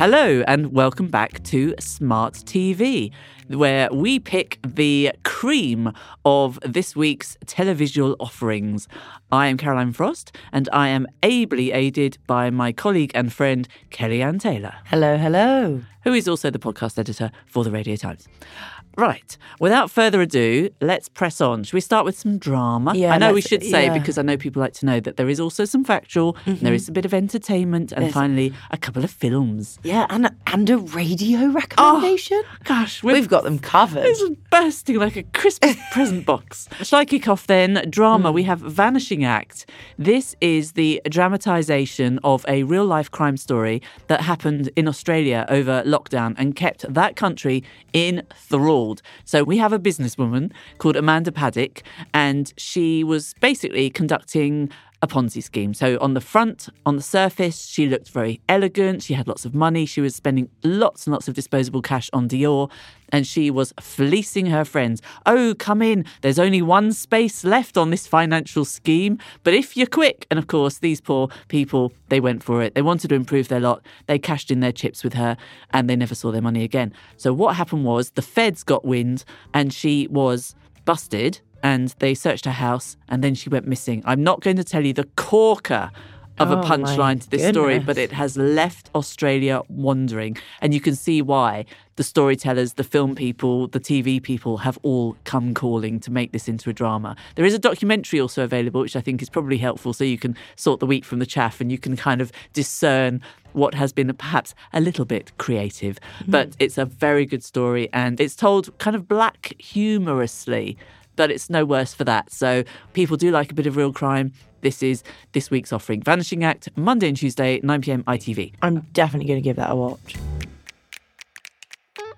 Hello, and welcome back to Smart TV, where we pick the cream of this week's televisual offerings. I am Caroline Frost, and I am ably aided by my colleague and friend, Kellyanne Taylor. Hello, hello. Who is also the podcast editor for the Radio Times. Right. Without further ado, let's press on. Should we start with some drama? Yeah, I know we should say yeah. because I know people like to know that there is also some factual, there mm-hmm. is a bit of entertainment, and There's- finally a couple of films. Yeah, and and a radio oh, recommendation. Gosh, We've got them covered. It's bursting like a Christmas present box. Shall I kick off then? Drama. We mm. have Vanishing Act. This is the dramatisation of a real life crime story that happened in Australia over lockdown and kept that country So we have a businesswoman called Amanda Paddock, and she was basically conducting a Ponzi scheme. So on the front, on the surface, she looked very elegant. She had lots of money. She was spending lots and lots of disposable cash on Dior. And she was fleecing her friends. Oh, come in. There's only one space left on this financial scheme. But if you're quick, and of course, these poor people, they went for it. They wanted to improve their lot. They cashed in their chips with her and they never saw their money again. So what happened was the feds got wind and she was busted and they searched her house and then she went missing. I'm not going to tell you the corker of a Oh, my punchline to this story, but it has left Australia wondering. And you can see why the storytellers, the film people, the TV people have all come calling to make this into a drama. There is a documentary also available, which I think is probably helpful so you can sort the wheat from the chaff and you can kind of discern what has been perhaps a little bit creative. But hmm. it's a very good story and it's told kind of black humorously but it's no worse for that. So people do like a bit of real crime. This is this week's offering. Vanishing Act, Monday and Tuesday, 9 pm ITV. I'm definitely going to give that a watch.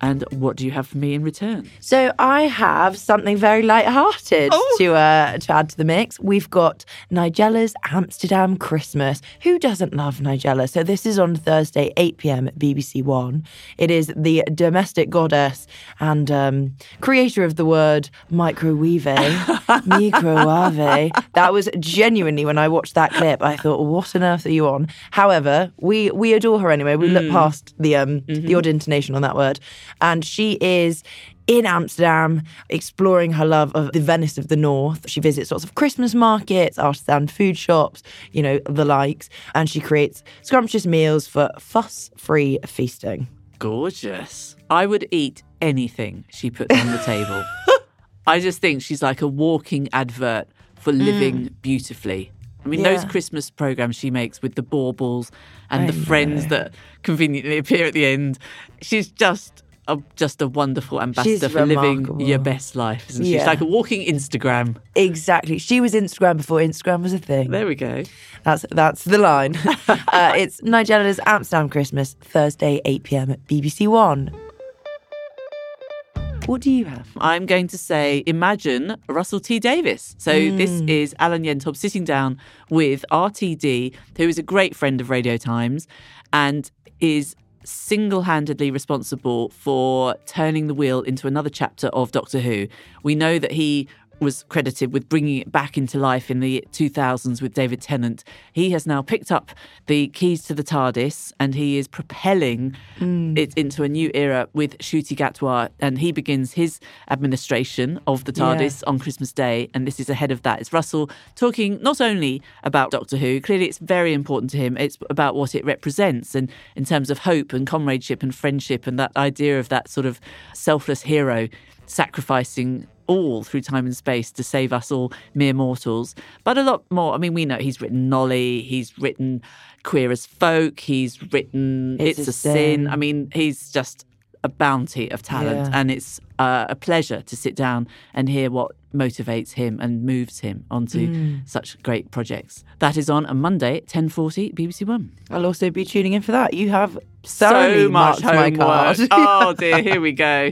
And what do you have for me in return? So I have something very light-hearted Oh. to uh, to add to the mix. We've got Nigella's Amsterdam Christmas. Who doesn't love Nigella? So this is on Thursday, 8 p.m. at BBC One. It is the domestic goddess and um, creator of the word microwave, microwave. That was genuinely when I watched that clip. I thought, what on earth are you on? However, we we adore her anyway. We look past the um the odd intonation on that word, and she is in Amsterdam, exploring her love of the Venice of the North. She visits lots of Christmas markets, artisan food shops, you know, the likes, and she creates scrumptious meals for fuss free feasting. Gorgeous. I would eat anything she puts on the table. I just think she's like a walking advert for mm. living beautifully. I mean, those Christmas programs she makes with the baubles and I the friends that conveniently appear at the end, she's just a, just a wonderful ambassador She's for living your best life, isn't she? She's like a walking Instagram. Exactly. She was Instagram before Instagram was a thing. There we go. That's that's the line. uh, it's Nigella's Amsterdam Christmas, Thursday, 8 p.m. at BBC One. What do you have? I'm going to say, imagine Russell T Davies. So this is Alan Yentob sitting down with RTD, who is a great friend of Radio Times and is single-handedly responsible for turning the wheel into another chapter of Doctor Who. We know that he was credited with bringing it back into life in the 2000s with David Tennant. He has now picked up the keys to the TARDIS and he is propelling mm. it into a new era with Ncuti Gatwa. And he begins his administration of the TARDIS on Christmas Day. And this is ahead of that. It's Russell talking not only about Doctor Who, clearly it's very important to him, it's about what it represents and in terms of hope and comradeship and friendship and that idea of that sort of selfless hero sacrificing all through time and space to save us all mere mortals. But a lot more. I mean, we know he's written Nolly, he's written Queer as Folk, he's written It's, It's a, sin. I mean, he's just a bounty of talent, Yeah. and it's uh, a pleasure to sit down and hear what motivates him and moves him onto Mm. such great projects. That is on a Monday at 10.40 BBC One. I'll also be tuning in for that. You have so much homework. oh dear, here we go.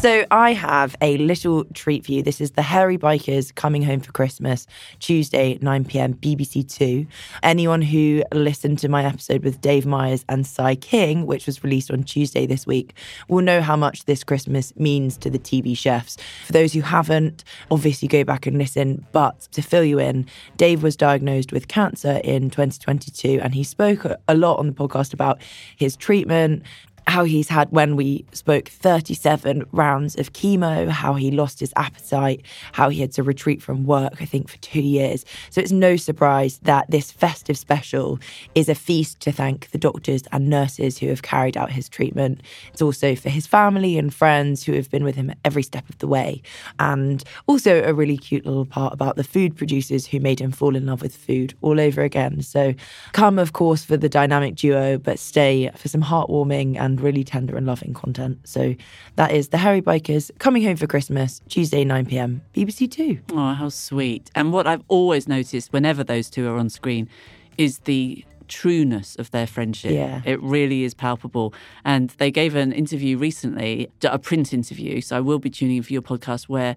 So I have a little treat for you. This is the Hairy Bikers coming home for Christmas, Tuesday, 9 p.m. BBC Two. Anyone who listened to my episode with Dave Myers and Si King, which was released on Tuesday this week, will know how much this Christmas means to the TV chefs. For those who haven't, obviously go back and listen. But to fill you in, Dave was diagnosed with cancer in 2022, and he spoke a- lot on the podcast about his treatment, how he's had when we spoke 37 rounds of chemo, how he lost his appetite, how he had to retreat from work, I think, for two years. So it's no surprise that this festive special is a feast to thank the doctors and nurses who have carried out his treatment. It's also for his family and friends who have been with him every step of the way. And also a really cute little part about the food producers who made him fall in love with food all over again. So come, of course, for the dynamic duo, but stay for some heartwarming and really tender and loving content. So that is the Hairy Bikers coming home for Christmas, Tuesday, 9 pm, BBC Two. Oh, how sweet. And what I've always noticed whenever those two are on screen is the trueness of their friendship. Yeah. It really is palpable. And they gave an interview recently, a print interview. So I will be tuning in for your podcast where,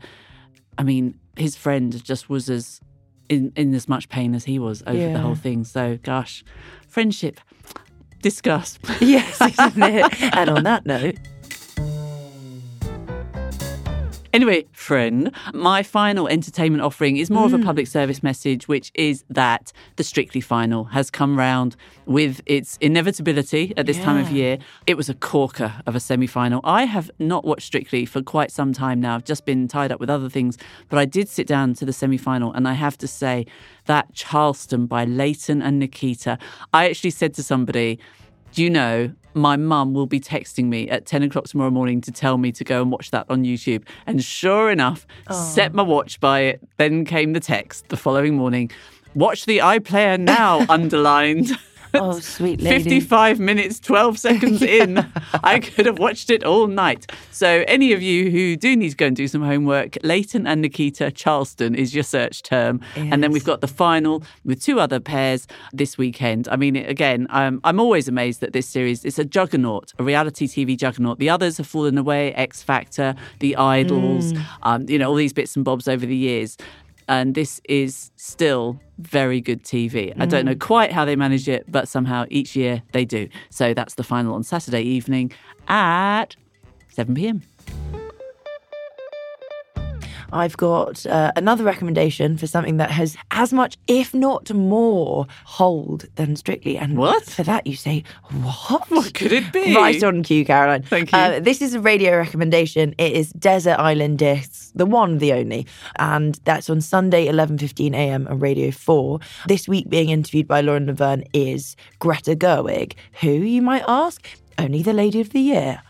I mean, his friend just was as in, in as much pain as he was over Yeah. the whole thing. So, gosh, friendship, discuss. Yes, isn't it? and on that note, Anyway, friend, my final entertainment offering is more of a Mm. public service message, which is that the Strictly final has come round with its inevitability at this time of year. It was a corker of a semi final. I have not watched Strictly for quite some time now. I've just been tied up with other things, but I did sit down to the semi final, and I have to say that Charleston by Layton and Nikita. I actually said to somebody, do you know my mum will be texting me at 10 o'clock tomorrow morning to tell me to go and watch that on YouTube? And sure enough, set my watch by it. Then came the text the following morning watch the iPlayer now, underlined. oh, sweet lady. 55 minutes, 12 seconds in. I could have watched it all night. So, any of you who do need to go and do some homework, Layton and Nikita Charleston is your search term. And then we've got the final with two other pairs this weekend. I mean, again, I'm, I'm always amazed that this series is a juggernaut, a reality TV juggernaut. The others have fallen away X Factor, The Idols, um, you know, all these bits and bobs over the years and this is still very good TV. I don't know mm. quite how they manage it, but somehow each year they do. So that's the final on Saturday evening at 7 pm. I've got uh, another recommendation for something that has as much, if not more, hold than Strictly. And What? For that, you say, what? What could it be? Right on cue, Caroline. Thank you. Uh, this is a radio recommendation. It is Desert Island Discs, the one, the only, and that's on Sunday, 11:15 a.m. on Radio Four. This week, being interviewed by Lauren Laverne is Greta Gerwig, who you might ask, only the Lady of the Year.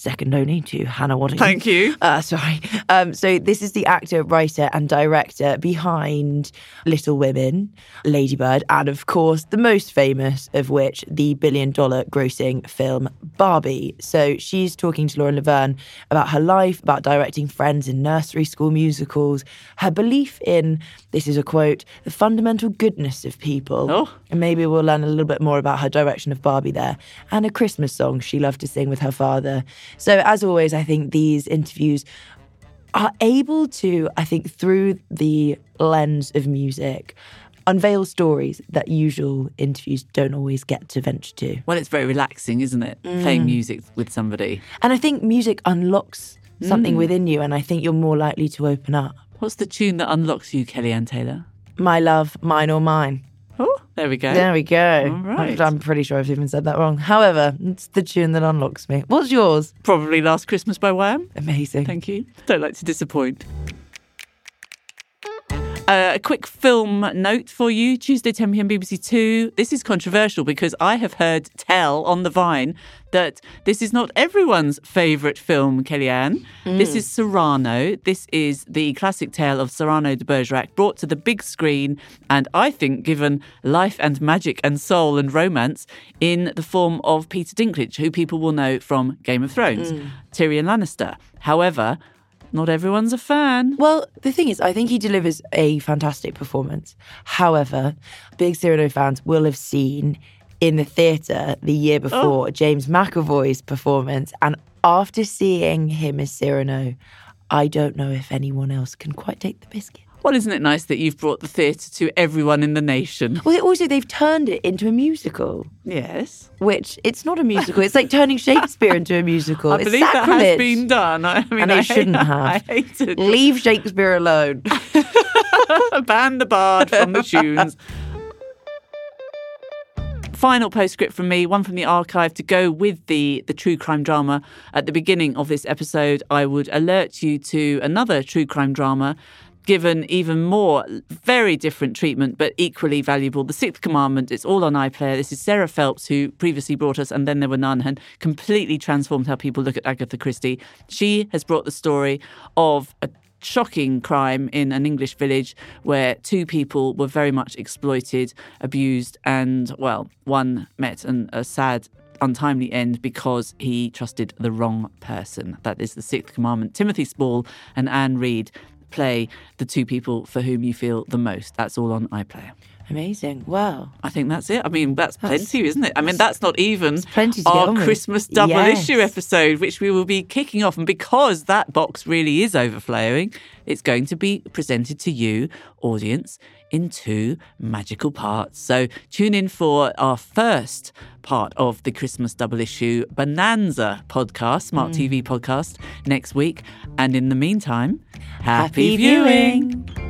Second only to Hannah Waddingham. Thank you. Uh, sorry. Um, so this is the actor, writer, and director behind Little Women, Ladybird, and of course the most famous of which, the billion-dollar grossing film Barbie. So she's talking to Lauren Laverne about her life, about directing Friends in nursery school musicals, her belief in this is a quote the fundamental goodness of people. Oh. And maybe we'll learn a little bit more about her direction of Barbie there, and a Christmas song she loved to sing with her father. So, as always, I think these interviews are able to, I think, through the lens of music, unveil stories that usual interviews don't always get to venture to. Well, it's very relaxing, isn't it? Mm. Playing music with somebody. And I think music unlocks something mm. within you, and I think you're more likely to open up. What's the tune that unlocks you, Kellyanne Taylor? My love, mine or mine. There we go. There we go. All right. I'm pretty sure I've even said that wrong. However, it's the tune that unlocks me. What's yours? Probably Last Christmas by Wham. Amazing. Thank you. Don't like to disappoint. Uh, a quick film note for you Tuesday, 10 pm, BBC Two. This is controversial because I have heard tell on the Vine that this is not everyone's favourite film, Kellyanne. This is Cyrano. This is the classic tale of Cyrano de Bergerac brought to the big screen and I think given life and magic and soul and romance in the form of Peter Dinklage, who people will know from Game of Thrones, Tyrion Lannister. However, not everyone's a fan. Well, the thing is, I think he delivers a fantastic performance. However, big Cyrano fans will have seen in the theatre the year oh. before James McAvoy's performance. And after seeing him as Cyrano, I don't know if anyone else can quite take the biscuit. Well, isn't it nice that you've brought the theatre to everyone in the nation? Well, also, they've turned it into a musical, Yes. which it's not a musical. It's like turning Shakespeare into a musical. I it's believe that has been done. I mean, And I it shouldn't hate, have. I hate it. Leave Shakespeare alone. Ban the bard from the tunes. Final postscript from me, one from the archive to go with the the true crime drama. At the beginning of this episode, I would alert you to another true crime drama given even more very different treatment but equally valuable the sixth commandment it's all on iplayer this is sarah phelps who previously brought us and then there were none and completely transformed how people look at agatha christie she has brought the story of a shocking crime in an English village where two people were very much exploited, abused, and, well, one met an, a sad, untimely end because he trusted the wrong person. That is the sixth commandment. Timothy Spall and Anne Reid play the two people for whom you feel the most. That's all on iPlayer. Amazing. Wow. I think that's it. I mean, that's, plenty, isn't it? I mean, that's not even our. Christmas double Yes. issue episode, which we will be kicking off. And because that box really is overflowing, it's going to be presented to you, audience, in two magical parts. So tune in for our first part of the Christmas double issue Bonanza podcast, Smart Mm. TV podcast, next week. And in the meantime, Happy happy viewing. viewing.